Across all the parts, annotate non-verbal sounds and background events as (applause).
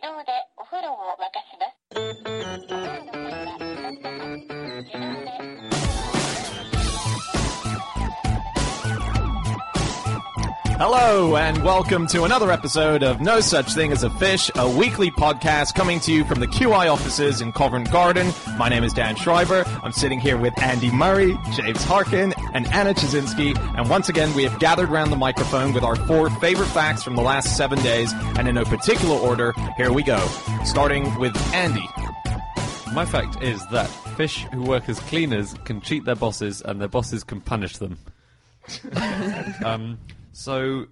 動でお風呂を沸かします。お風呂の際は皆様自動で Hello, and welcome to another episode of No Such Thing as a Fish, a weekly podcast coming to you from the QI offices in Covent Garden. My name is Dan Schreiber. I'm sitting here with Andy Murray, James Harkin, and Anna Ptaszynski. And once again, we have gathered around the microphone with our four favorite facts from the last seven days. And in no particular order, here we go. Starting with Andy. My fact is that fish who work as cleaners can cheat their bosses and their bosses can punish them. (laughs) um, so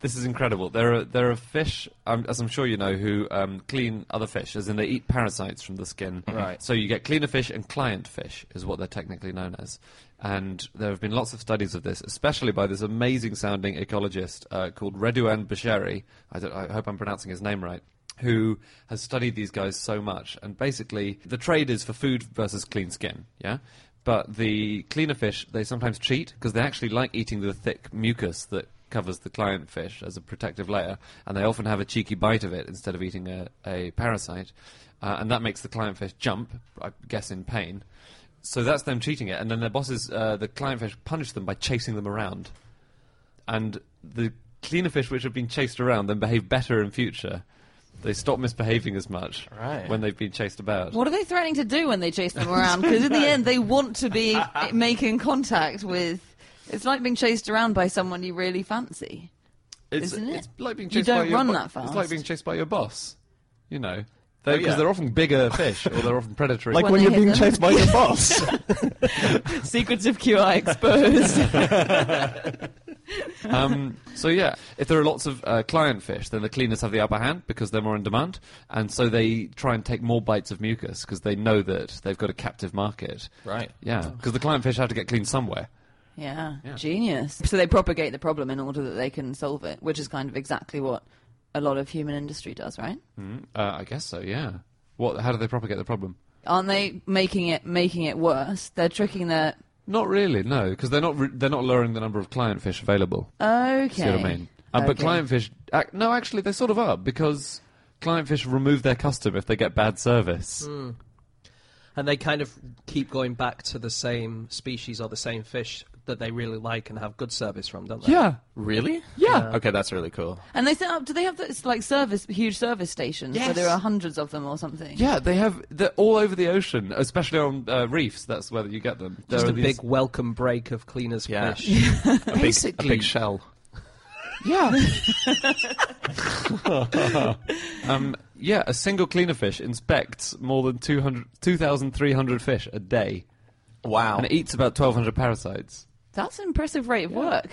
this is incredible. There are there are fish, um, as I'm sure you know, who um, clean other fish, as in they eat parasites from the skin. Right. So you get cleaner fish and client fish, is what they're technically known as. And there have been lots of studies of this, especially by this amazing sounding ecologist uh, called Redouane Bshary. I, I hope I'm pronouncing his name right. Who has studied these guys so much? And basically, the trade is for food versus clean skin. Yeah. But the cleaner fish, they sometimes cheat because they actually like eating the thick mucus that covers the client fish as a protective layer, and they often have a cheeky bite of it instead of eating a, a parasite, uh, and that makes the client fish jump, I guess, in pain. So that's them cheating it, and then their bosses, uh, the client fish, punish them by chasing them around, and the cleaner fish which have been chased around then behave better in future. They stop misbehaving as much Right. when they've been chased about. What are they threatening to do when they chase them (laughs) around? Because in the end, they want to be (laughs) making contact with. It's like being chased around by someone you really fancy. It's, isn't it? it's like being You chased by don't your run bo- that It's like being chased by your boss. You know, Oh, because yeah. they're often bigger fish or they're often predatory. Like When when, you're being them. chased by your boss. (laughs) (laughs) Secrets of QI exposed. (laughs) um, so yeah, if there are lots of uh, client fish, then the cleaners have the upper hand because they're more in demand, and so they try and take more bites of mucus because they know that they've got a captive market. right. Yeah, because the client fish have to get cleaned somewhere. yeah, Yeah. genius. So they propagate the problem in order that they can solve it, which is kind of exactly what a lot of human industry does, right? Mm, uh, I guess so. Yeah. What? How do they propagate the problem? Aren't they making it making it worse? They're tricking their. Not really, no, because they're not re- they're not lowering the number of client fish available. Okay. See what I mean? Uh, But client fish, ac no, actually, they sort of are because client fish remove their custom if they get bad service. and they kind of keep going back to the same species or the same fish that they really like and have good service from, don't they? Yeah, Really? yeah. Okay, that's really cool. And they set up. Do they have this like service, huge service stations? So Yes. there are hundreds of them or something. Yeah, they have. They're all over the ocean, especially on uh, reefs. That's where you get them. Just There a these- big welcome break of cleaners Yeah. fish. (laughs) A big, a Basically- big shell. Yeah. (laughs) (laughs) um, yeah, a single cleaner fish inspects more than 200 2,300 fish a day, Wow. and it eats about 1,200 parasites. That's an impressive rate of work.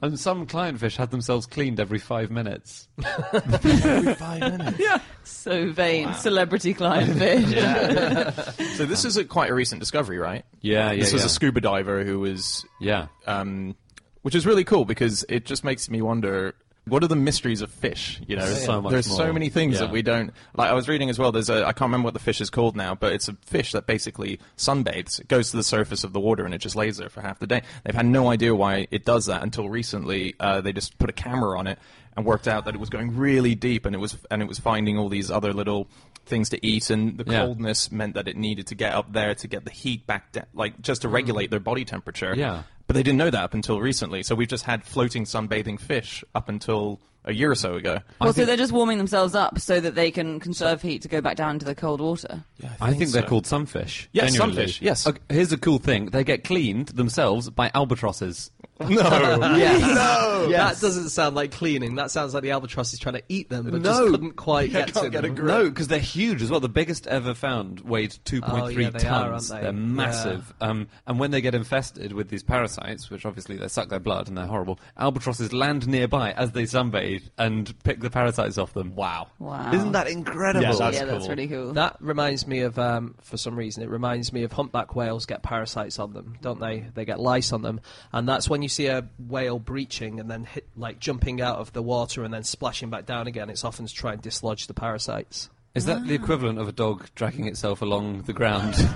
And some client fish have themselves cleaned every five minutes. (laughs) every five minutes. Yeah. So vain, celebrity client fish. (laughs) (laughs) So this is a, quite a recent discovery, right? Yeah, yeah, This was yeah. a scuba diver who was, yeah. um, which is really cool because it just makes me wonder. What are the mysteries of fish? You know, There's so much there's so many things Yeah. that we don't. Like I was reading as well. There's a I can't remember what the fish is called now, but it's a fish that basically sunbathes. It goes to the surface of the water and it just lays there for half the day. They've had no idea why it does that until recently. Uh, they just put a camera on it and worked out that it was going really deep and it was and it was finding all these other little things to eat and the Yeah. coldness meant that it needed to get up there to get the heat back down, like just to mm. regulate their body temperature. Yeah. But they didn't know that up until recently. So we've just had floating sunbathing fish up until a year or so ago. Well, so they're just warming themselves up so that they can conserve heat to go back down into the cold water. Yeah, I think they're so. called sunfish. Yes, genuinely. sunfish, yes. Okay, here's a cool thing: they get cleaned themselves by albatrosses. (laughs) No. Yes. (laughs) No. Yes. That doesn't sound like cleaning. That sounds like the albatross is trying to eat them, but just No. couldn't quite get to get a them. grip. No, because they're huge as well. The biggest ever found weighed 2.3 Oh, yeah, they are, tons. aren't they? are massive. Um, and when they get infested with these parasites, which obviously they suck their blood and they're horrible, albatrosses land nearby as they sunbathe and pick the parasites off them. Wow. Wow. Isn't that incredible? Yeah, that's yeah, that's cool. really cool. That reminds me of, um, for some reason, it reminds me of humpback whales get parasites on them, don't they? They get lice on them, and that's when you see a whale breaching and then hit, like jumping out of the water and then splashing back down again. It's often to try and dislodge the parasites. Is that the ah. equivalent of a dog dragging itself along the ground? Its- (laughs)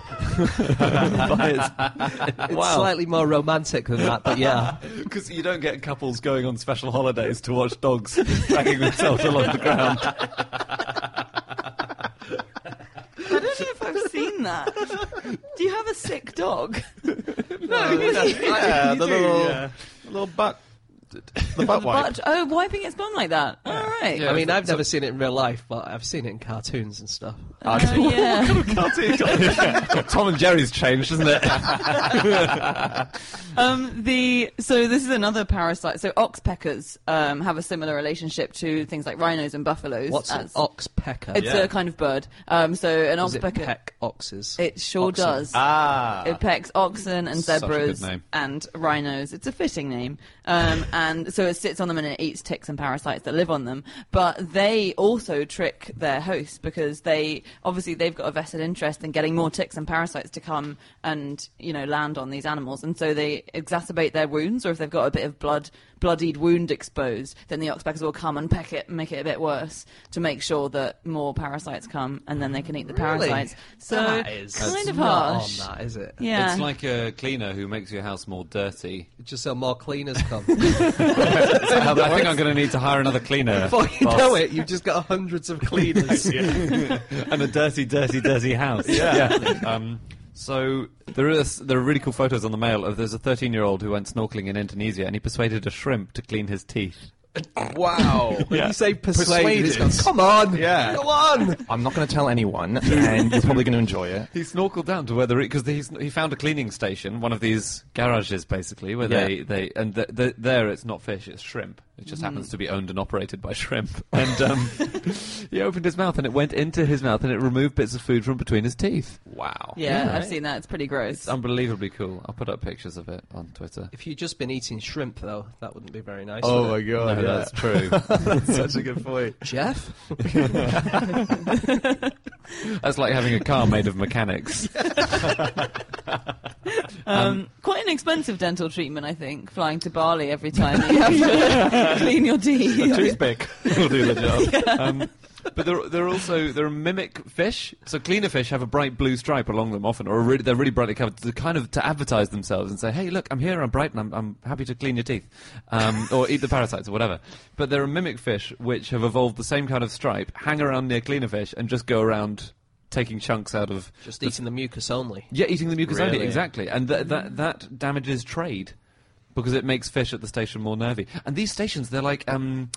It's Wow. slightly more romantic than that, but yeah. (laughs) Because you don't get couples going on special holidays to watch dogs dragging themselves along the ground. (laughs) seen that? Do you have a sick dog? (laughs) (laughs) yeah, the little, yeah. little butt, the butt wipe. But, oh, wiping its bum like that. All right. Yeah. I mean, I've never seen it in real life, but I've seen it in cartoons and stuff. Oh, yeah. (laughs) (laughs) Tom and Jerry's changed, isn't it? (laughs) Um, the so this is another parasite. So oxpeckers um, have a similar relationship to things like rhinos and buffaloes. What's an as- oxpecker? It's Yeah. a kind of bird. Um, so an Does it oxpecker. peck oxes? It sure Oxen. does. Ah. It pecks oxen and Such a good zebras name. and rhinos. It's a fitting name. Um, and so it sits on them and it eats ticks and parasites that live on them. But they also trick their hosts because they obviously they've got a vested interest in getting more ticks and parasites to come and you know land on these animals. And so they exacerbate their wounds, or if they've got a bit of blood bloodied wound exposed, then the oxpeckers will come and peck it and make it a bit worse to make sure that more parasites come and then they can eat the Really? parasites. So That is kind of not harsh. on that, is it? Yeah. It's like a cleaner who makes your house more dirty. Just so more cleaners come. (laughs) (laughs) I think I'm going to need to hire another cleaner. (laughs) Before you boss. know it, you've just got hundreds of cleaners. and a dirty, dirty, dirty house. Yeah. Um, so there is there are really cool photos on the mail of there's a 13 year old who went snorkeling in Indonesia and he persuaded a shrimp to clean his teeth. (laughs) Wow. Yeah. you say persuaded, it's Persuaded. gone, come on. Yeah. Go on. I'm not going to tell anyone, (laughs) and you're probably going to enjoy it. He snorkeled down to where the because he found a cleaning station, one of these garages basically, where Yeah. they they and th th there it's not fish, it's shrimp. It just happens to be owned and operated by shrimp. (laughs) And um, he opened his mouth and it went into his mouth and it removed bits of food from between his teeth. Wow. Yeah, Yeah. I've seen that. It's pretty gross. It's unbelievably cool. I'll put up pictures of it on Twitter. If you'd just been eating shrimp, though, that wouldn't be very nice. Oh would my it? god, no, that's true. (laughs) that's such a good point. Jeff? (laughs) That's like having a car made of mechanics. (laughs) Um, quite an expensive dental treatment, I think. Flying to Bali every time you (laughs) have to (laughs) clean your teeth. Toothpick will do the job. Um, but there, there are also they're mimic fish. So cleaner fish have a bright blue stripe along them often, or really, they're really brightly covered to kind of to advertise themselves and say, "Hey, look, I'm here, I'm bright, and I'm, I'm happy to clean your teeth, um, (laughs) or eat the parasites or whatever." But there are mimic fish which have evolved the same kind of stripe, hang around near cleaner fish, and just go around taking chunks out of Just the eating the mucus only. Yeah, eating the mucus only, exactly. And th- that, that damages trade because it makes fish at the station more nervy. And these stations, they're like, um,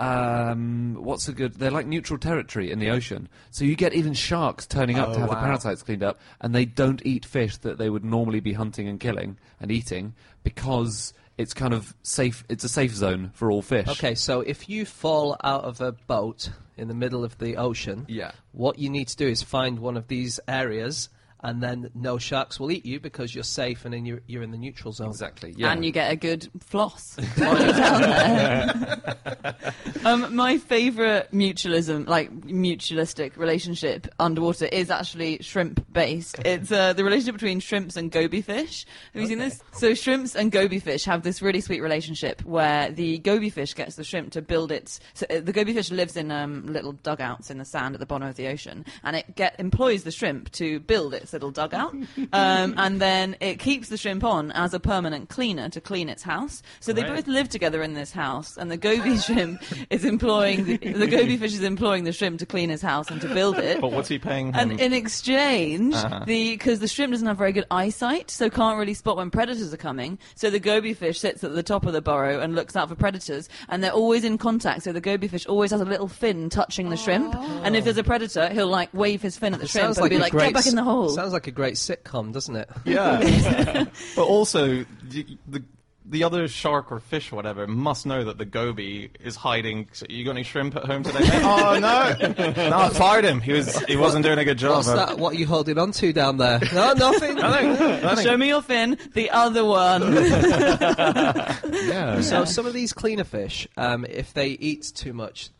um, what's a good, they're like neutral territory in the ocean. So you get even sharks turning up Oh, to have the parasites cleaned up, and they don't eat fish that they would normally be hunting and killing and eating because it's kind of safe, it's a safe zone for all fish. Okay, so if you fall out of a boat in the middle of the ocean, Yeah. what you need to do is find one of these areas, and then no sharks will eat you because you're safe and then you're, you're in the neutral zone. Exactly. Yeah. And you get a good floss while you're down there. um, my favourite mutualism, like mutualistic relationship underwater, is actually shrimp based. It's uh, the relationship between shrimps and goby fish. Have you seen this? So shrimps and goby fish have this really sweet relationship where the goby fish gets the shrimp to build its. So uh, the goby fish lives in um, little dugouts in the sand at the bottom of the ocean, and it get employs the shrimp to build its little dugout, um, and then it keeps the shrimp on as a permanent cleaner to clean its house. So they Right. both live together in this house, and the goby (laughs) shrimp is employing the, the goby fish is employing the shrimp to clean his house and to build it. But what's he paying him? And in exchange, Uh-huh. the because the shrimp doesn't have very good eyesight, so can't really spot when predators are coming. So the goby fish sits at the top of the burrow and looks out for predators, and they're always in contact. So the goby fish always has a little fin touching the shrimp, and if there's a predator, he'll like wave his fin at the shrimp and be like, great "Get back in the hole." Sounds like a great sitcom, doesn't it? Yeah. (laughs) (laughs) but also, the, the the other shark or fish or whatever must know that the goby is hiding. So you got any shrimp at home today? (laughs) oh no, no, I fired him. He was he wasn't doing a good job. What's that? What are you holding on to down there? No, nothing. Show me your fin, the other one. yeah. So some of these cleaner fish, um, if they eat too much,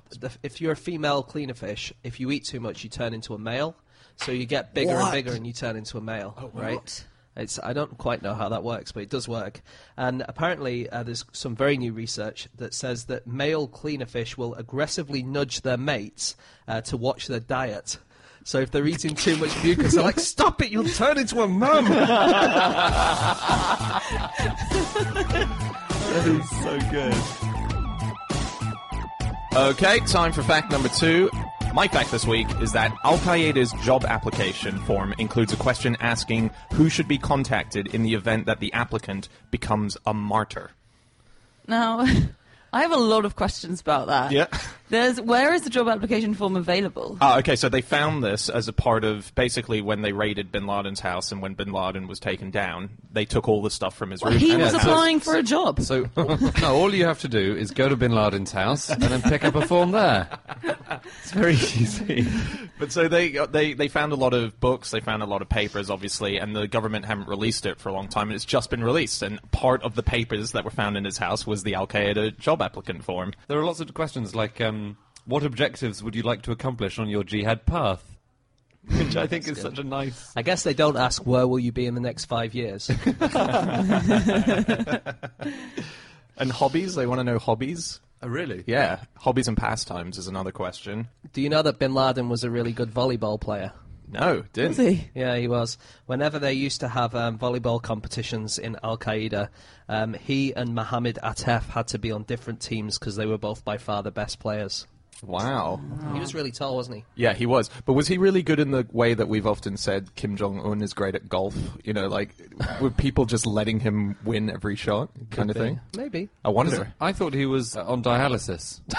if you're a female cleaner fish, if you eat too much, you turn into a male. So you get bigger and bigger, and you turn into a male, right? It's I don't quite know how that works, but it does work. And apparently, uh, there's some very new research that says that male cleaner fish will aggressively nudge their mates uh, to watch their diet. So if they're eating too much mucus, they're like, "Stop it! You'll turn into a mum." (laughs) That is so good. Okay, time for fact number two. My fact this week is that Al Qaeda's job application form includes a question asking who should be contacted in the event that the applicant becomes a martyr. Now, (laughs) I have a lot of questions about that. Yeah. There's where is the job application form available? Ah, okay, so they found this as a part of basically when they raided bin Laden's house and when bin Laden was taken down, they took all the stuff from his Well, room. he and was his house. applying for a job. So, no, all you have to do is go to Bin Laden's house and then pick up a form there. It's very easy. But so they they they found a lot of books, they found a lot of papers, obviously, and the government haven't released it for a long time, and it's just been released. And part of the papers that were found in his house was the Al Qaeda job applicant form. There are lots of questions like, um, what objectives would you like to accomplish on your jihad path? (laughs) Which I think is such a nice. I guess they don't ask where will you be in the next five years. (laughs) (laughs) And hobbies, they want to know hobbies. Oh, really? Yeah, hobbies and pastimes is another question. Do you know that Bin Laden was a really good volleyball player? No, didn't. Was he? Yeah, he was. Whenever they used to have um, volleyball competitions in Al Qaeda, um, he and Mohammed Atef had to be on different teams because they were both by far the best players. Wow. He was really tall, wasn't he? Yeah, he was. But was he really good in the way that we've often said Kim Jong Un is great at golf? You know, like were people just letting him win every shot, kind of be. thing? Maybe. I wonder. I thought he was uh, on dialysis. (laughs)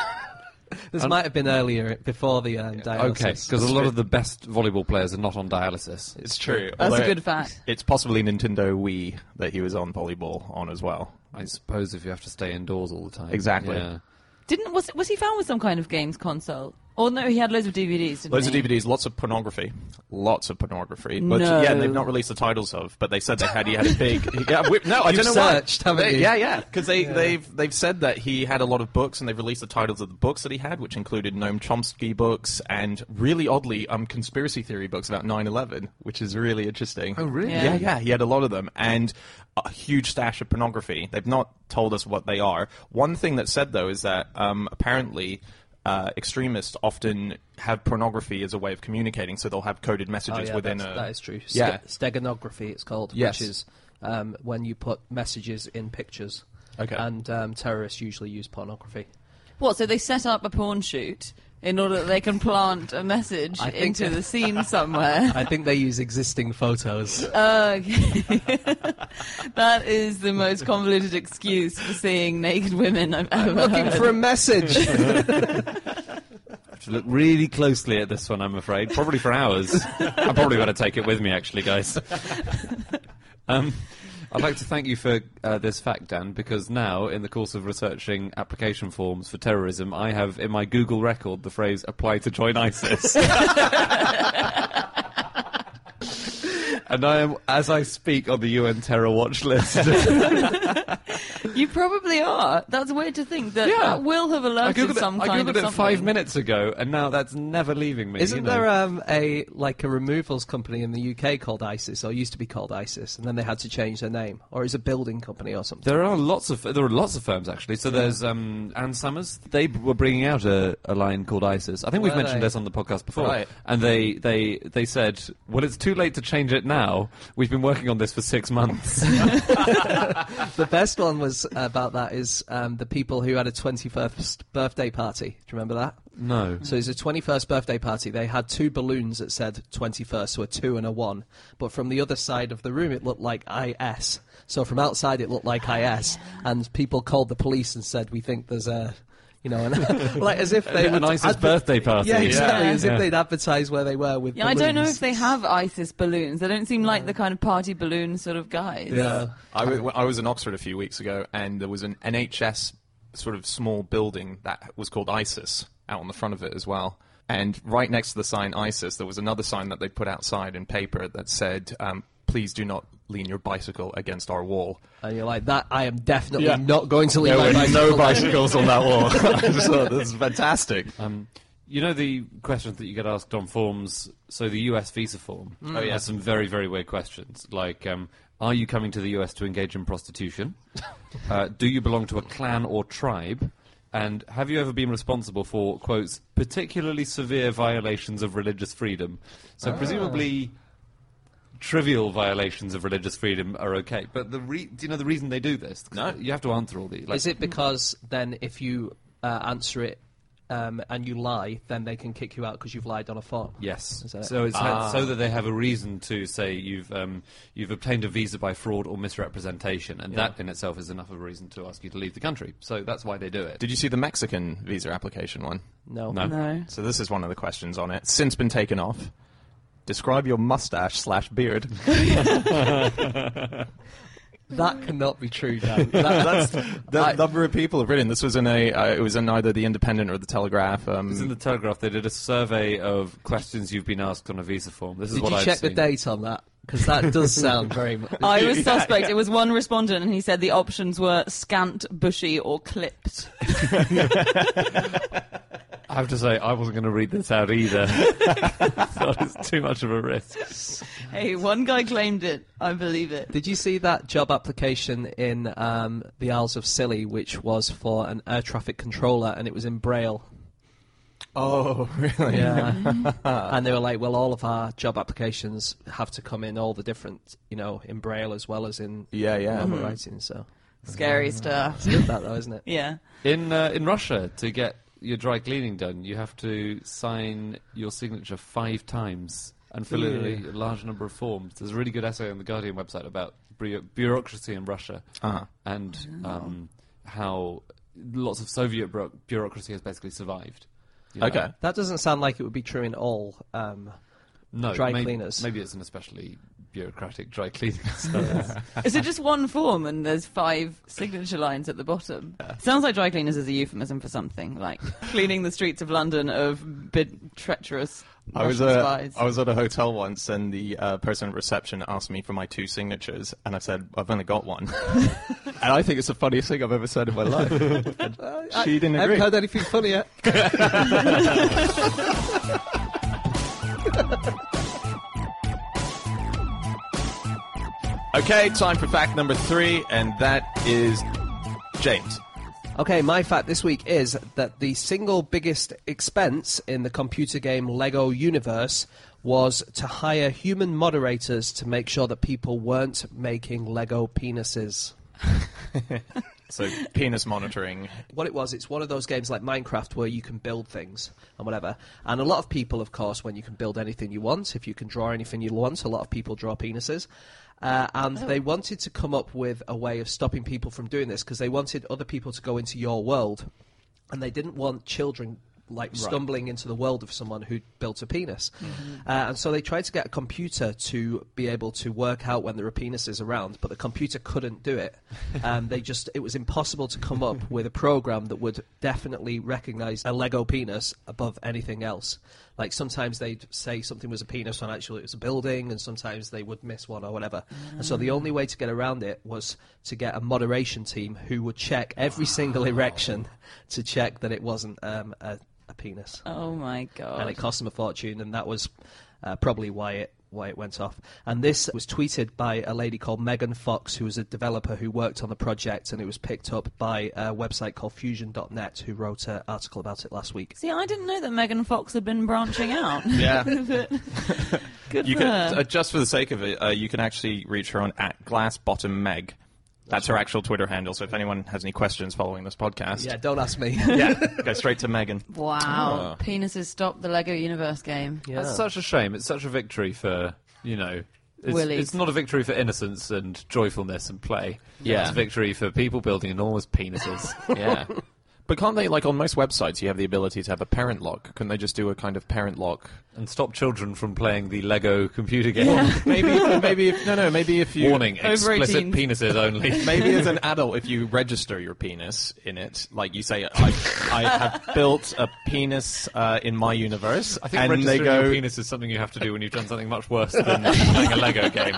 (laughs) This might have been earlier, before the um, dialysis. Okay, because a lot of the best volleyball players are not on dialysis. It's true. That's a good fact. It's possibly Nintendo Wii that he was on volleyball on as well. I suppose if you have to stay indoors all the time. Exactly. Yeah. Didn't was was he found with some kind of games console? Or no, he had loads of DVDs. Didn't Loads of? DVDs, lots of pornography, lots of pornography. But No. yeah, they've not released the titles of. But they said they had he had a big. yeah, we, no, I You've don't know searched, why. haven't They- you? Yeah, yeah, because they they've they've said that he had a lot of books, and they've released the titles of the books that he had, which included Noam Chomsky books and really oddly, um, conspiracy theory books about 9/11, which is really interesting. Oh, really? Yeah. Yeah, yeah, he had a lot of them and a huge stash of pornography. They've not told us what they are. One thing that's said though is that um, apparently. Uh, extremists often have pornography as a way of communicating, so they'll have coded Oh, messages yeah, within that's- a. that is true. Ste- Yeah. steganography, it's called, Yes. which is um, when you put messages in pictures. Okay. And um, terrorists usually use pornography. What? So they set up a porn shoot in order that they can plant a message think- into the scene somewhere. (laughs) I think they use existing photos. (laughs) Okay. (laughs) that is the most convoluted excuse for seeing naked women I've ever Looking heard. for a message. have to look really closely at this one, I'm afraid. Probably for hours. I'm probably going to take it with me, actually, guys. Um, I'd like to thank you for uh, this fact, Dan, because now, in the course of researching application forms for terrorism, I have in my Google record the phrase apply to join ISIS. (laughs) and I am, as I speak, on the UN terror watch list. (laughs) You probably are. That's weird to think that Yeah. that will have I alerted googled, some it, I googled of it five minutes ago, and now that's never leaving me. Isn't you know. there um, a like a removals company in the UK called ISIS, or used to be called ISIS, and then they had to change their name, or is a building company or something? There are lots of there are lots of firms actually. So there's um, Ann Summers. They were bringing out a, a line called ISIS. I think we've Were mentioned they? this on the podcast before. Right. And they, they they said, well, it's too late to change it now. We've been working on this for six months. (laughs) the best one was about that is um, the people who had a 21st birthday party. Do you remember that? no. So it's a 21st birthday party. They had two balloons that said 21st, so a two and a one. But from the other side of the room, it looked like IS. So from outside, it looked like IS. And people called the police and said, "We think there's a." You know, and (laughs) like as if they An would ISIS birthday party. Yeah, exactly. Yeah. As if Yeah. they'd advertise where they were with. Yeah, I don't know if they have ISIS balloons. They don't seem like the kind of party balloon sort of guys. Yeah. I, w- I was in Oxford a few weeks ago, and there was an NHS sort of small building that was called ISIS out on the front of it as well. And right next to the sign ISIS, there was another sign that they put outside in paper that said, um, "Please do not lean your bicycle against our wall." And you're like, that I am definitely Yeah. not going to leave There my were bicycle. no (laughs) bicycles on that wall. I just thought this is fantastic. Um, you know the questions that you get asked on forms. So the U.S. visa form Oh, yeah. has some very very weird questions like. Um, are you coming to the US to engage in prostitution? (laughs) uh, do you belong to a clan or tribe? And have you ever been responsible for, quotes, particularly severe violations of religious freedom? So presumably trivial violations of religious freedom are okay. But the re- do you know the reason they do this? No. You have to answer all these. Like, Is it because then if you uh, answer it um, and you lie, then they can kick you out because you've lied on a form. Yes. It? So it's Ah. so that they have a reason to say you've um, you've obtained a visa by fraud or misrepresentation, and that in itself is enough of a reason to ask you to leave the country. So that's why they do it. Did you see the Mexican visa application one? No. No. No. So this is one of the questions on it. Since been taken off. Describe your mustache slash beard. (laughs) (laughs) That cannot be true, Dan. (laughs) That- That's the I- number of people have written. This was in a. Uh, it was in either the Independent or the Telegraph. Um, It's in the Telegraph. They did a survey of questions you've been asked on a visa form. This is Did what you I've check the date on that? Because that does sound very much. I was suspect. It was one respondent, and he said the options were scant, bushy, or clipped. I have to say, I wasn't going to read this out either. (laughs) Thought it's too much of a risk. Hey, one guy claimed it. I believe it. Did you see that job application in um, the Isles of Scilly, which was for an air traffic controller, and it was in Braille? oh, (laughs) really? Yeah. (laughs) and they were like, well, all of our job applications have to come in all the different, you know, in Braille as well as in Yeah, yeah. normal writing. So Scary stuff. it's good that though, isn't it? Yeah. In uh, in Russia, to get your dry cleaning done, you have to sign your signature five times and fill in a large number of forms. There's a really good essay on the Guardian website about bu- bureaucracy in Russia Uh-huh. and um, how lots of Soviet buro- bureaucracy has basically survived. you know? Okay. That doesn't sound like it would be true in all. Um, No, Dry may- cleaners. Maybe it's an especially bureaucratic dry cleaning (laughs) service. Is it just one form and there's five signature lines at the bottom? Sounds like dry cleaners is a euphemism for something, like (laughs) cleaning the streets of London of bid- treacherous I was, Russian uh. I was at a hotel once, and the uh, person at reception asked me for my two signatures, and I said, "I've only got one." (laughs) and I think it's the funniest thing I've ever said in my life. And she didn't I agree. haven't heard anything funny yet. Okay, time for fact number three, and that is James. Okay, my fact this week is that the single biggest expense in the computer game Lego universe was to hire human moderators to make sure that people weren't making Lego penises. (laughs) So penis monitoring. What it was, it's one of those games like Minecraft where you can build things and whatever. And a lot of people, of course, when you can build anything you want, if you can draw anything you want, a lot of people draw penises. Uh, and they wanted to come up with a way of stopping people from doing this because they wanted other people to go into your world, and they didn't want children like stumbling into the world of someone who built a penis. Uh, and so they tried to get a computer to be able to work out when there are penises around, but the computer couldn't do it. (laughs) Um, they just it was impossible to come up with a program that would definitely recognize a Lego penis above anything else. Like sometimes they'd say something was a penis when actually it was a building, and sometimes they would miss one or whatever. And so the only way to get around it was to get a moderation team who would check every single erection (laughs) to check that it wasn't um, a, a penis. oh my god. And it cost him a fortune, and that was uh, probably why it why it went off. And this was tweeted by a lady called Megan Fox, who was a developer who worked on the project, and it was picked up by a website called Fusion.net, who wrote an article about it last week. See, I didn't know that Megan Fox had been branching out. (laughs) Yeah. (laughs) (laughs) Good You for can, her. uh, just for the sake of it, uh, you can actually reach her on at glassbottommeg. That's her actual Twitter handle. So if anyone has any questions following this podcast, Yeah, don't ask me. (laughs) yeah, (laughs) go straight to Megan. wow. Ah. Penises stop the Lego Universe game. Yeah. That's such a shame. It's such a victory for, you know, it's, Willies. it's not a victory for innocence and joyfulness and play. Yeah. It's a victory for people building enormous penises. (laughs) Yeah. But can't they, like on most websites, you have the ability to have a parent lock? Couldn't they just do a kind of parent lock? and stop children from playing the Lego computer game. (laughs) Maybe, maybe if no, no, maybe if you Warning, Over explicit 18s. penises only. (laughs) Maybe as an (laughs) adult, if you register your penis in it, like you say, I, I have built a penis uh, in my universe, I think and registering they go, your penis is something you have to do when you've done something much worse than playing a Lego game.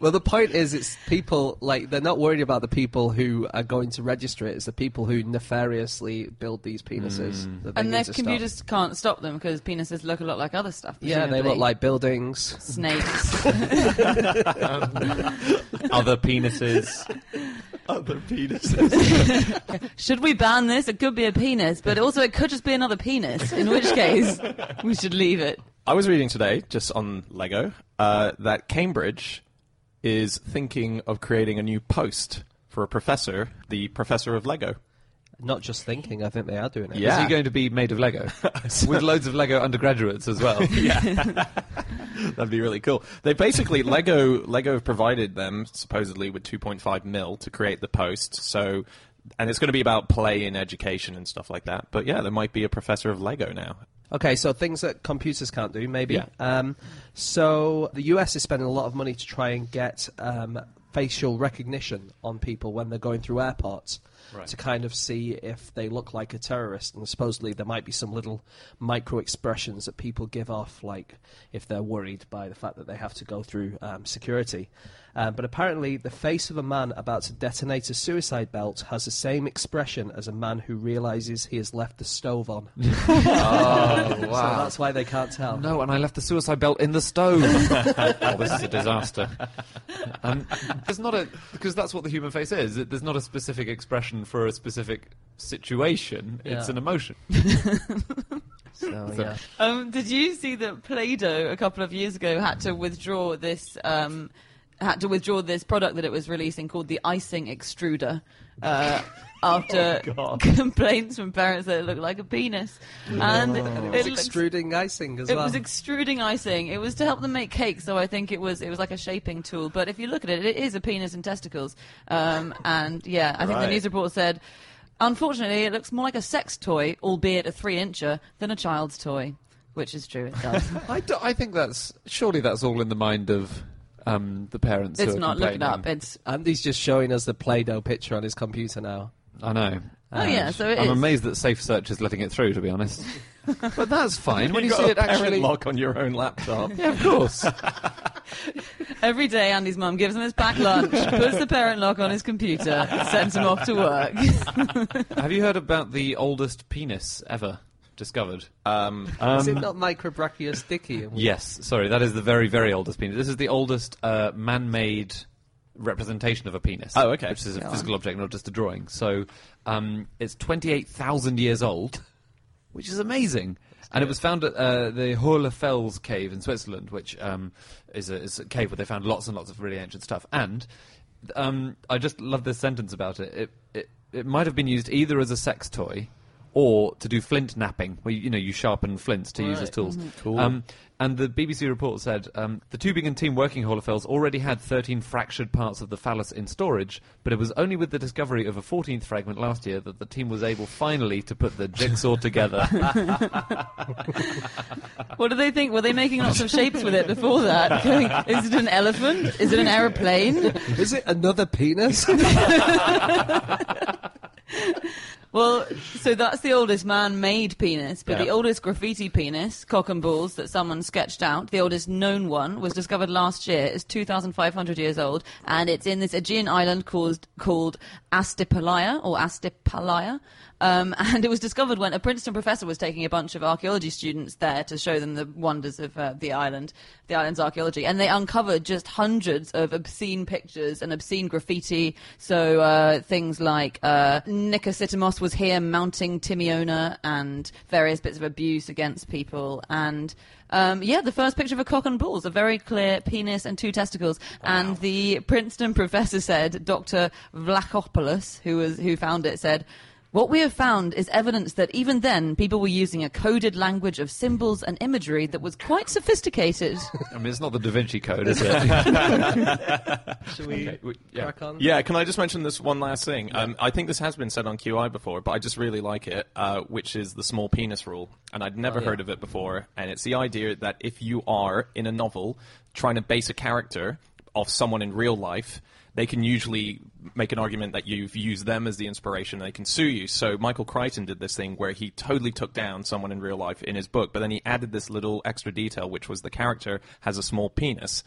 Well, the point is, it's people like they're not worried about the people who are going to register it. It's the people who nefariously build these penises. That they And their to stop. computers can't stop them because penises look a lot like other stuff. Yeah, they look like buildings. snakes. (laughs) (laughs) Other penises. other penises. (laughs) should we ban this? It could be a penis, but also it could just be another penis. In which case, we should leave it. I was reading today, just on Lego, uh, that Cambridge is thinking of creating a new post for a professor, the professor of Lego. Not just thinking, I think they are doing it. Yeah. Is he going to be made of Lego (laughs) with loads of Lego undergraduates as well? (laughs) yeah. (laughs) That'd be really cool. They basically Lego Lego have provided them supposedly with 2.5 mil to create the post. So, and it's going to be about play in education and stuff like that. But yeah, there might be a professor of Lego now. Okay, so things that computers can't do, maybe. Yeah. Um, so the US is spending a lot of money to try and get um, facial recognition on people when they're going through airports Right. to kind of see if they look like a terrorist. And supposedly there might be some little micro expressions that people give off, like if they're worried by the fact that they have to go through um, security. Um, but apparently, the face of a man about to detonate a suicide belt has the same expression as a man who realizes he has left the stove on. (laughs) (laughs) Oh, So that's why they can't tell. No, and I left the suicide belt in the stove. (laughs) oh, this is a disaster. Um, there's not a because that's what the human face is. There's not a specific expression for a specific situation. It's an emotion. So, yeah. Um, did you see that Play-Doh a couple of years ago had to withdraw this um, had to withdraw this product that it was releasing called the icing extruder uh, (laughs) after (laughs) complaints from parents that it looked like a penis, and And it it was looks- extruding icing as It well. It was extruding icing. It was to help them make cake, so I think it was it was like a shaping tool. But if you look at it, it is a penis and testicles. Um, and yeah, I think the news report said, unfortunately, it looks more like a sex toy, albeit a three incher, than a child's toy, which is true. It does. (laughs) I, do- I think that's surely that's all in the mind of um, the parents. it's who are not. looking complaining. up. It's Andy's just showing us the Play-Doh picture on his computer now. I know. oh yeah. So it I'm is. amazed that Safe Search is letting it through. To be honest, (laughs) but that's fine when you, You've see got it actually. lock on your own laptop. Yeah, of course. (laughs) Every day, Andy's mum gives him his packed lunch, puts the parent lock on his computer, sends him off to work. (laughs) Have you heard about the oldest penis ever discovered? Um, is it not Microbrachius dicki? Yes, sorry, that is the very, very oldest penis. This is the oldest uh, man-made representation of a penis. Oh, okay. Which is a Go physical object, not just a drawing. So um, it's 28,000 years old, which is amazing. And it was found at uh, the Hohle Fels cave in Switzerland, which um, is, a, is a cave where they found lots and lots of really ancient stuff. And um, I just love this sentence about it. It, it. it might have been used either as a sex toy or to do flint knapping, where you, you know you sharpen flints to use as Right. tools. Cool. Um, and the BBC report said um, the Tübingen team working Hohle Fels already had 13 fractured parts of the phallus in storage, but it was only with the discovery of a 14th fragment last year that the team was able finally to put the jigsaw (laughs) together. (laughs) What do they think? Were they making lots of shapes with it before that? (laughs) Going, is it an elephant? Is it an aeroplane? Is it another penis? Well, so that's the oldest man-made penis, but the oldest graffiti penis, cock and balls, that someone sketched out, the oldest known one, was discovered last year. It's 2,500 years old, and it's in this Aegean island called called or Astypalaia. Um, (laughs) and it was discovered when a Princeton professor was taking a bunch of archaeology students there to show them the wonders of uh, the island, the island's archaeology, and they uncovered just hundreds of obscene pictures and obscene graffiti. So uh, things like uh, was here mounting Timiona and various bits of abuse against people, and um, yeah, the first picture of a cock and balls, a very clear penis and two testicles. And the Princeton (laughs) professor said, Dr. Vlachopoulos, who was who found it, said. What we have found is evidence that even then people were using a coded language of symbols and imagery that was quite sophisticated. (laughs) I mean, it's not the Da Vinci Code, is it? (laughs) Should we Okay, we- yeah. crack on? Yeah, can I just mention this one last thing? Um, I think this has been said on QI before, but I just really like it, uh, which is the small penis rule. And I'd never Oh, yeah. heard of it before. And it's the idea that if you are, in a novel, trying to base a character off someone in real life, they can usually make an argument that you've used them as the inspiration and they can sue you. So Michael Crichton did this thing where he totally took down someone in real life in his book, but then he added this little extra detail, which was the character has a small penis.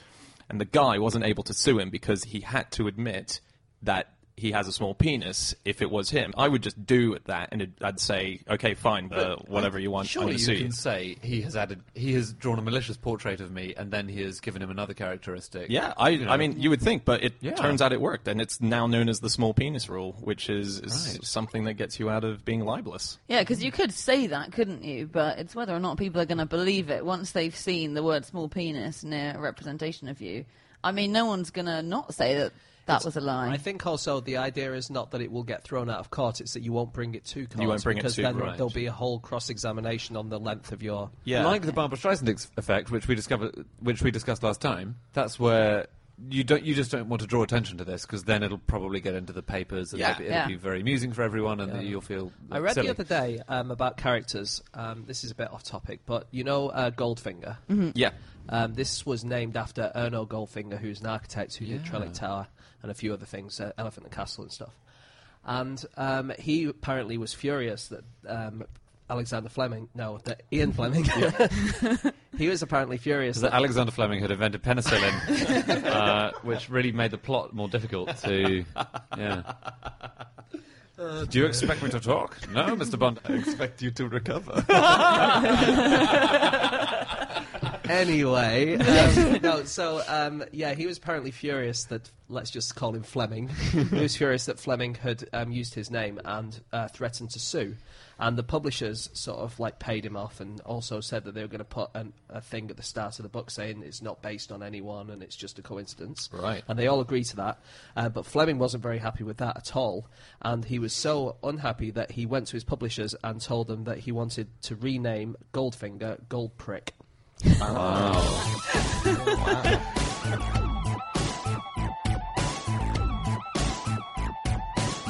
And the guy wasn't able to sue him because he had to admit that he has a small penis if it was him. I would just do that and it, I'd say, okay, fine, uh, whatever you want. I'm Surely gonna you sue can you. say he has added, he has drawn a malicious portrait of me, and then he has given him another characteristic. Yeah, I, You know. I mean, you would think, but it Yeah. turns out it worked, and it's now known as the small penis rule, which is, is Right. something that gets you out of being libelous. Yeah, because you could say that, couldn't you? But it's whether or not people are going to believe it once they've seen the word small penis near a representation of you. I mean, no one's going to not say that That was a lie. I think also the idea is not that it will get thrown out of court; it's that you won't bring it to court. You won't bring it because to- then right. there'll be a whole cross-examination on the length of your. Yeah. Like the Barbara Streisand effect, which we discovered, which we discussed last time. That's where you don't, you just don't want to draw attention to this because then it'll probably get into the papers and Yeah. it'll, be, it'll be very amusing for everyone, and you'll feel. I read silly. the other day um, about characters. Um, this is a bit off topic, but you know uh, Goldfinger. Yeah. Um, this was named after Erno Goldfinger, who's an architect who did Yeah. Trellick Tower and a few other things, uh, Elephant and Castle and stuff. And um, he apparently was furious that um, Alexander Fleming, no, that Ian Fleming, (laughs) (laughs) he was apparently furious that that Alexander Fleming had invented penicillin, (laughs) uh, which really made the plot more difficult to. Yeah. Do you expect me to talk? No, Mr. Bond. I expect you to recover. Anyway, (laughs) um, no. So um, yeah, he was apparently furious that let's just call him Fleming. (laughs) he was furious that Fleming had um, used his name and uh, threatened to sue. And the publishers sort of like paid him off and also said that they were going to put an, a thing at the start of the book saying it's not based on anyone and it's just a coincidence. Right. And they all agreed to that. Uh, but Fleming wasn't very happy with that at all. And he was so unhappy that he went to his publishers and told them that he wanted to rename Goldfinger Goldprick.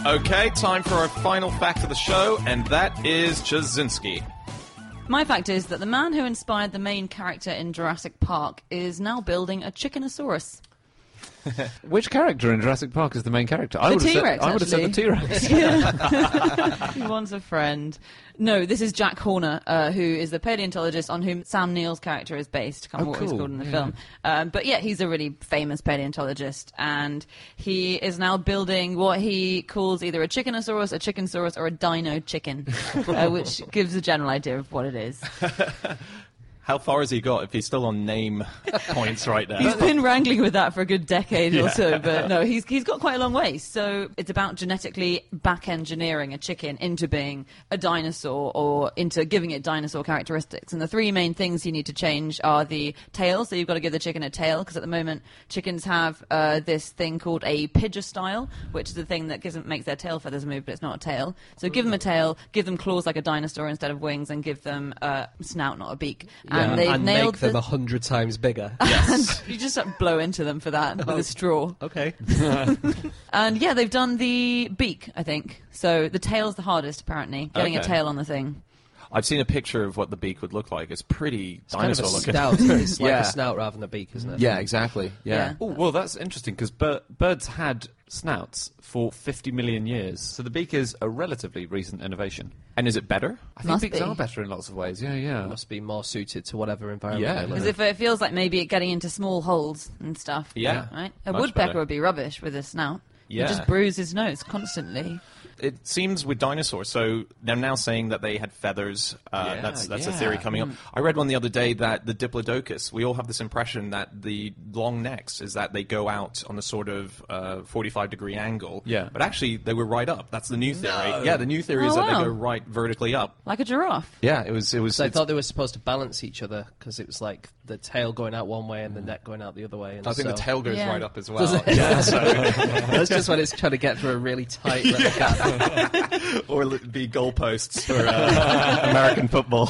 Okay, time for our final fact of the show, and that is Ptaszynski. My fact is that the man who inspired the main character in Jurassic Park is now building a Chickenosaurus. (laughs) Which character in Jurassic Park is the main character? I The would have said, I would have said the. T-Rex. (laughs) he wants a friend. No, this is Jack Horner, uh, who is the paleontologist on whom Sam Neill's character is based. Can't remember Oh, what he's called in the Yeah. film. Um, but yeah, he's a really famous paleontologist, and he is now building what he calls either a chickenosaurus, a chickensaurus, or a dino chicken, (laughs) uh, which gives a general idea of what it is. (laughs) How far has he got if he's still on name (laughs) points right now? He's been wrangling with that for a good decade Yeah. or so, but no, he's he's got quite a long way. So it's about genetically back engineering a chicken into being a dinosaur or into giving it dinosaur characteristics. And the three main things you need to change are the tail. So you've got to give the chicken a tail because at the moment chickens have uh, this thing called a pygostyle, which is the thing that gives them, makes their tail feathers move, but it's not a tail. So give them a tail, give them claws like a dinosaur instead of wings, and give them a snout, not a beak. And they've and nailed make them the- a hundred times bigger. (laughs) yes. you just like, blow into them for that with a oh, straw. okay. (laughs) And yeah, they've done the beak, I think. So the tail's the hardest, apparently. Getting a tail on the thing. I've seen a picture of what the beak would look like. It's pretty Kind of a dinosaur looking. snout. It's like (laughs) Yeah. a snout rather than a beak, isn't it? Yeah, exactly. Yeah. Yeah. Oh, well, that's interesting because bir- birds had snouts for 50 million years. So the beak is a relatively recent innovation. And is it better? I think Must beaks be. are better in lots of ways. Yeah, yeah. Must be more suited to whatever environment Yeah. they live Because in. if it feels like maybe it getting into small holes and stuff. Yeah. Right? A Much woodpecker better. would be rubbish with a snout. Yeah. He'd just bruise his nose constantly. It seems with dinosaurs. So they're now saying that they had feathers. Uh, Yeah, that's that's a theory coming up. I read one the other day that the diplodocus. We all have this impression that the long necks is that they go out on a sort of uh, 45 degree angle. Yeah. But actually, they were right up. That's the new theory. Yeah, the new theory is Oh, that they go right vertically up. Like a giraffe. Yeah, it was. It was. So I thought they were supposed to balance each other because it was like the tail going out one way and the neck going out the other way. And I think so- the tail goes Yeah. right up as Does well. it? (laughs) Yeah, so, (laughs) That's just when it's trying to get through a really tight (laughs) little gap. Or li- be goalposts for uh, (laughs) American football.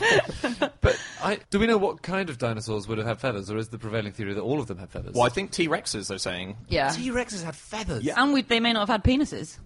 But I, do we know what kind of dinosaurs would have had feathers, or is the prevailing theory that all of them had feathers? Well, I think T Rexes. They're saying. Yeah. T-Rexes had feathers. Yeah. And we, they may not have had penises.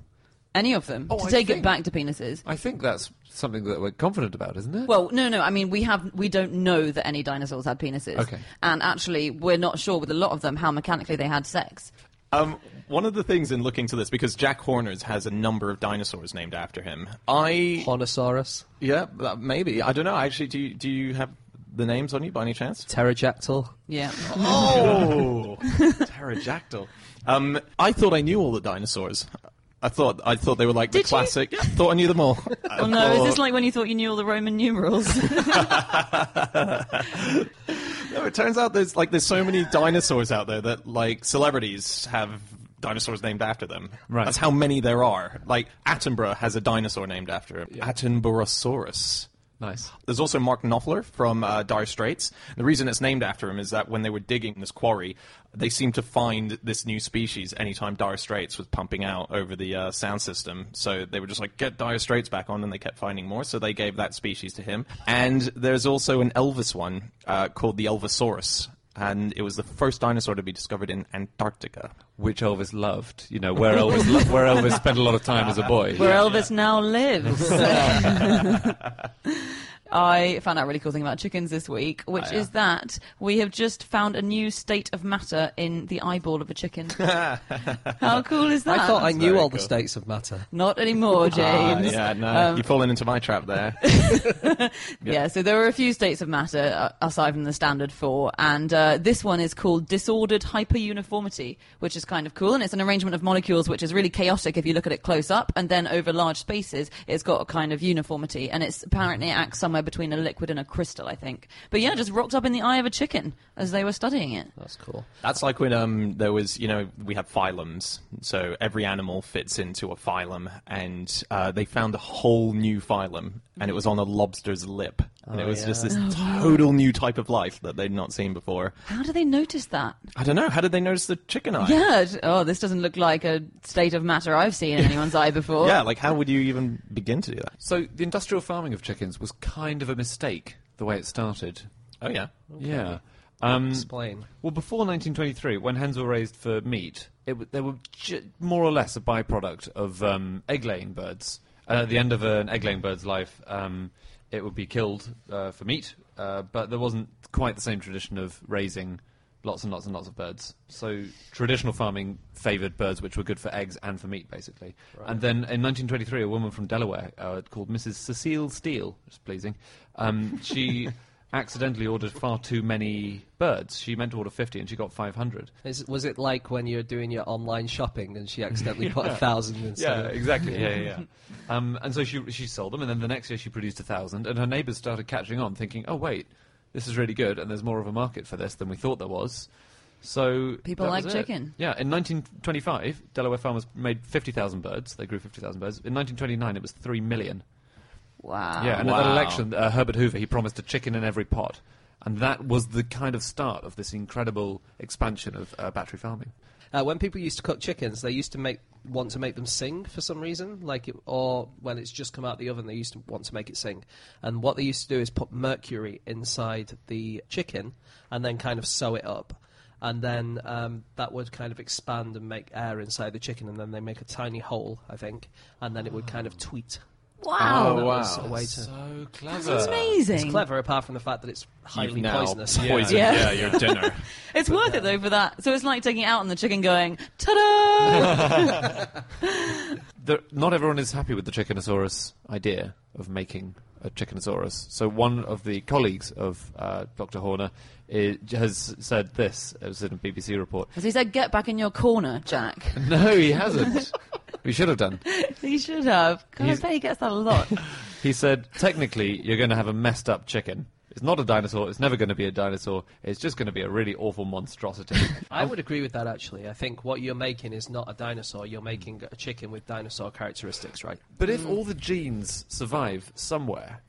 Any of them. Oh, to I take think- it back to penises. I think that's something that we're confident about, isn't it? Well, no, no. I mean, we have we don't know that any dinosaurs had penises. Okay. And actually, we're not sure with a lot of them how mechanically they had sex. Um, one of the things in looking to this, because Jack Horner's has a number of dinosaurs named after him. I Hornosaurus, yeah, that- maybe I don't know. Actually, do you, do you have the names on you by any chance? pterodactyl. Yeah. Oh, (laughs) pterodactyl. Um, I thought I knew all the dinosaurs. I thought I thought they were like Did the you? classic. Yeah, thought I knew them all. Oh no! Is this like when you thought you knew all the Roman numerals? (laughs) (laughs) No, it turns out there's like there's so many dinosaurs out there that like celebrities have dinosaurs named after them. Right. That's how many there are. Like Attenborough has a dinosaur named after him. Attenborosaurus. Nice. There's also Mark Knopfler from uh, Dire Straits. The reason it's named after him is that when they were digging this quarry, they seemed to find this new species anytime Dire Straits was pumping out over the uh, sound system. So they were just like, get Dire Straits back on, and they kept finding more. So they gave that species to him. And there's also an Elvis one uh, called the Elvisaurus. And it was the first dinosaur to be discovered in Antarctica. Which Elvis loved. You know, where Elvis, (laughs) lo- where Elvis spent a lot of time as a boy. Where Elvis now lives. (laughs) (laughs) I found out a really cool thing about chickens this week, which is that we have just found a new state of matter in the eyeball of a chicken. (laughs) How cool is that? I thought I knew very all the states of matter. Not anymore, Ah, James. yeah, no, Um, you've fallen into my trap there. (laughs) (laughs) Yeah, so there are a few states of matter uh, aside from the standard four, and uh, this one is called disordered hyperuniformity, which is kind of cool, and it's an arrangement of molecules which is really chaotic if you look at it close up, and then over large spaces, it's got a kind of uniformity, and it's apparently acts somewhere between a liquid and a crystal, I think. But yeah, just rocked up in the eye of a chicken as they were studying it. That's cool. That's like when um, there was, you know, we have phylums. So every animal fits into a phylum, and uh, they found a whole new phylum, and it was on a lobster's lip. And it Oh, was yeah. just this total new type of life that they'd not seen before. How do they notice that? I don't know. How did they notice the chicken eye? Yeah, oh, this doesn't look like a state of matter I've seen in (laughs) anyone's eye before. Yeah, like how would you even begin to do that? So the industrial farming of chickens was kind of a mistake, the way it started. Oh, yeah. Yeah. Um, Explain. well, before 1923, when hens were raised for meat, it, they were j- more or less a byproduct of um, egg-laying birds. And at the end of an egg-laying bird's life, um, it would be killed uh, for meat, uh, but there wasn't quite the same tradition of raising lots and lots and lots of birds. So traditional farming favoured birds which were good for eggs and for meat, basically. And then in 1923, a woman from Delaware uh, called Mrs. Cecile Steele, which is pleasing, um, she (laughs) accidentally ordered far too many birds. She meant to order 50 and she got 500. Is, was it like when you're doing your online shopping and she accidentally (laughs) put a thousand instead? Yeah, exactly. Yeah, yeah. (laughs) yeah. um, and so she she sold them, and then the next year she produced a thousand, and her neighbours started catching on, thinking, "Oh wait, this is really good, and there's more of a market for this than we thought there was." So People like was it. chicken. Yeah, in 1925, Delaware farmers made 50,000 birds. They grew 50,000 birds. In 1929, it was three million. Wow. Yeah, and at that Wow. election, uh, Herbert Hoover he promised a chicken in every pot, and that was the kind of start of this incredible expansion of uh, battery farming. Uh, when people used to cook chickens, they used to make want to make them sing for some reason, like it, or when it's just come out the oven, they used to want to make it sing. And what they used to do is put mercury inside the chicken and then kind of sew it up. And then um, that would kind of expand and make air inside the chicken, and then they make a tiny hole, I think, and then it would kind of tweet. Wow. Oh, That wow. was a way to. So clever. That's amazing. It's clever, apart from the fact that it's highly You've now poisonous. Poisoned, Yeah. yeah. your dinner. (laughs) It's worth it though for that. So it's like taking it out and the chicken going, ta-da! (laughs) the, not everyone is happy with the Chickenosaurus idea of making a Chickenosaurus. So one of the colleagues of uh, Dr. Horner i has said this. It was in a BBC report. As he said, get back in your corner, Jack. (laughs) No, he hasn't. We should have done. (laughs) he should have. God, I He's- bet he gets that a lot. (laughs) He said, technically, you're going to have a messed up chicken. It's not a dinosaur. It's never going to be a dinosaur. It's just going to be a really awful monstrosity. (laughs) I would agree with that actually. I think what you're making is not a dinosaur. You're making a chicken with dinosaur characteristics, right? But if mm. all the genes survive somewhere,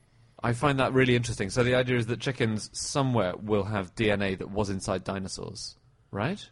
I find that really interesting. So the idea is that chickens somewhere will have DNA that was inside dinosaurs, right?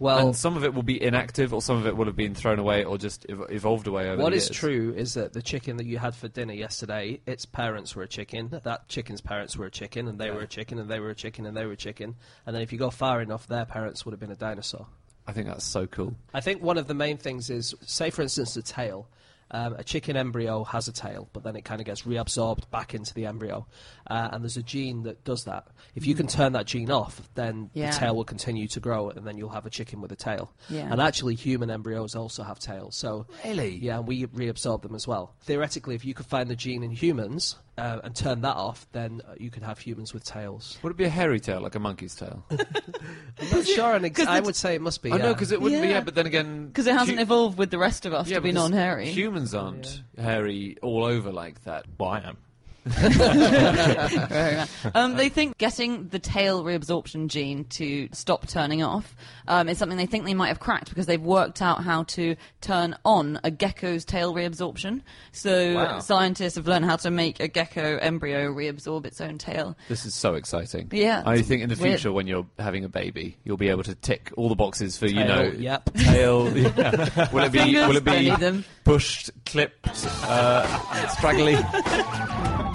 Well, and some of it will be inactive, or some of it will have been thrown away, or just ev- evolved away over what is years. true is that the chicken that you had for dinner yesterday, its parents were a chicken. That chicken's parents were a chicken, and they Yeah. were a chicken, and they were a chicken, and they were a chicken. And then if you go far enough, their parents would have been a dinosaur. I think that's so cool. I think one of the main things is, say, for instance, the tail. Um, a chicken embryo has a tail, but then it kind of gets reabsorbed back into the embryo. Uh, and there's a gene that does that. If you can turn that gene off, then Yeah. the tail will continue to grow, and then you'll have a chicken with a tail. Yeah. And actually, human embryos also have tails. So Really? yeah, and we reabsorb them as well. Theoretically, if you could find the gene in humans uh, and turn that off, then uh, you could have humans with tails. Would it be a hairy tail, like a monkey's tail? (laughs) I'm not sure, and ex- 'cause I the- would say it must be. I know, yeah. because it wouldn't be. Yeah. Yeah, but then again, Because it hasn't hu- evolved with the rest of us yeah, to be because non-hairy. Humans aren't hairy all over like that. Well, I am. Very right. um, they think getting the tail reabsorption gene to stop turning off um, is something they think they might have cracked because they've worked out how to turn on a gecko's tail reabsorption. So Wow. scientists have learned how to make a gecko embryo reabsorb its own tail. This is so exciting. Yeah, I think in the weird. future, when you're having a baby, you'll be able to tick all the boxes for you know yep. tail. (laughs) yeah. (laughs) Will it be? Will it be pushed, clipped, uh, straggly? (laughs)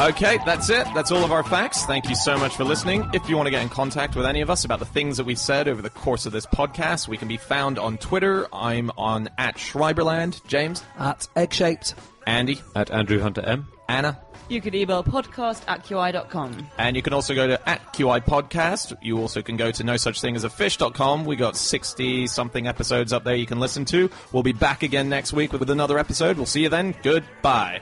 Okay, that's it. That's all of our facts. Thank you so much for listening. If you want to get in contact with any of us about the things that we've said over the course of this podcast, we can be found on Twitter. I'm on at Schreiberland. James, At egg shaped. Andy, At Andrew Hunter M. Anna. You could email podcast at qi.com. And you can also go to at QI Podcast. You also can go to no such thing as a fish.com. We got 60 something episodes up there you can listen to. We'll be back again next week with another episode. We'll see you then. Goodbye.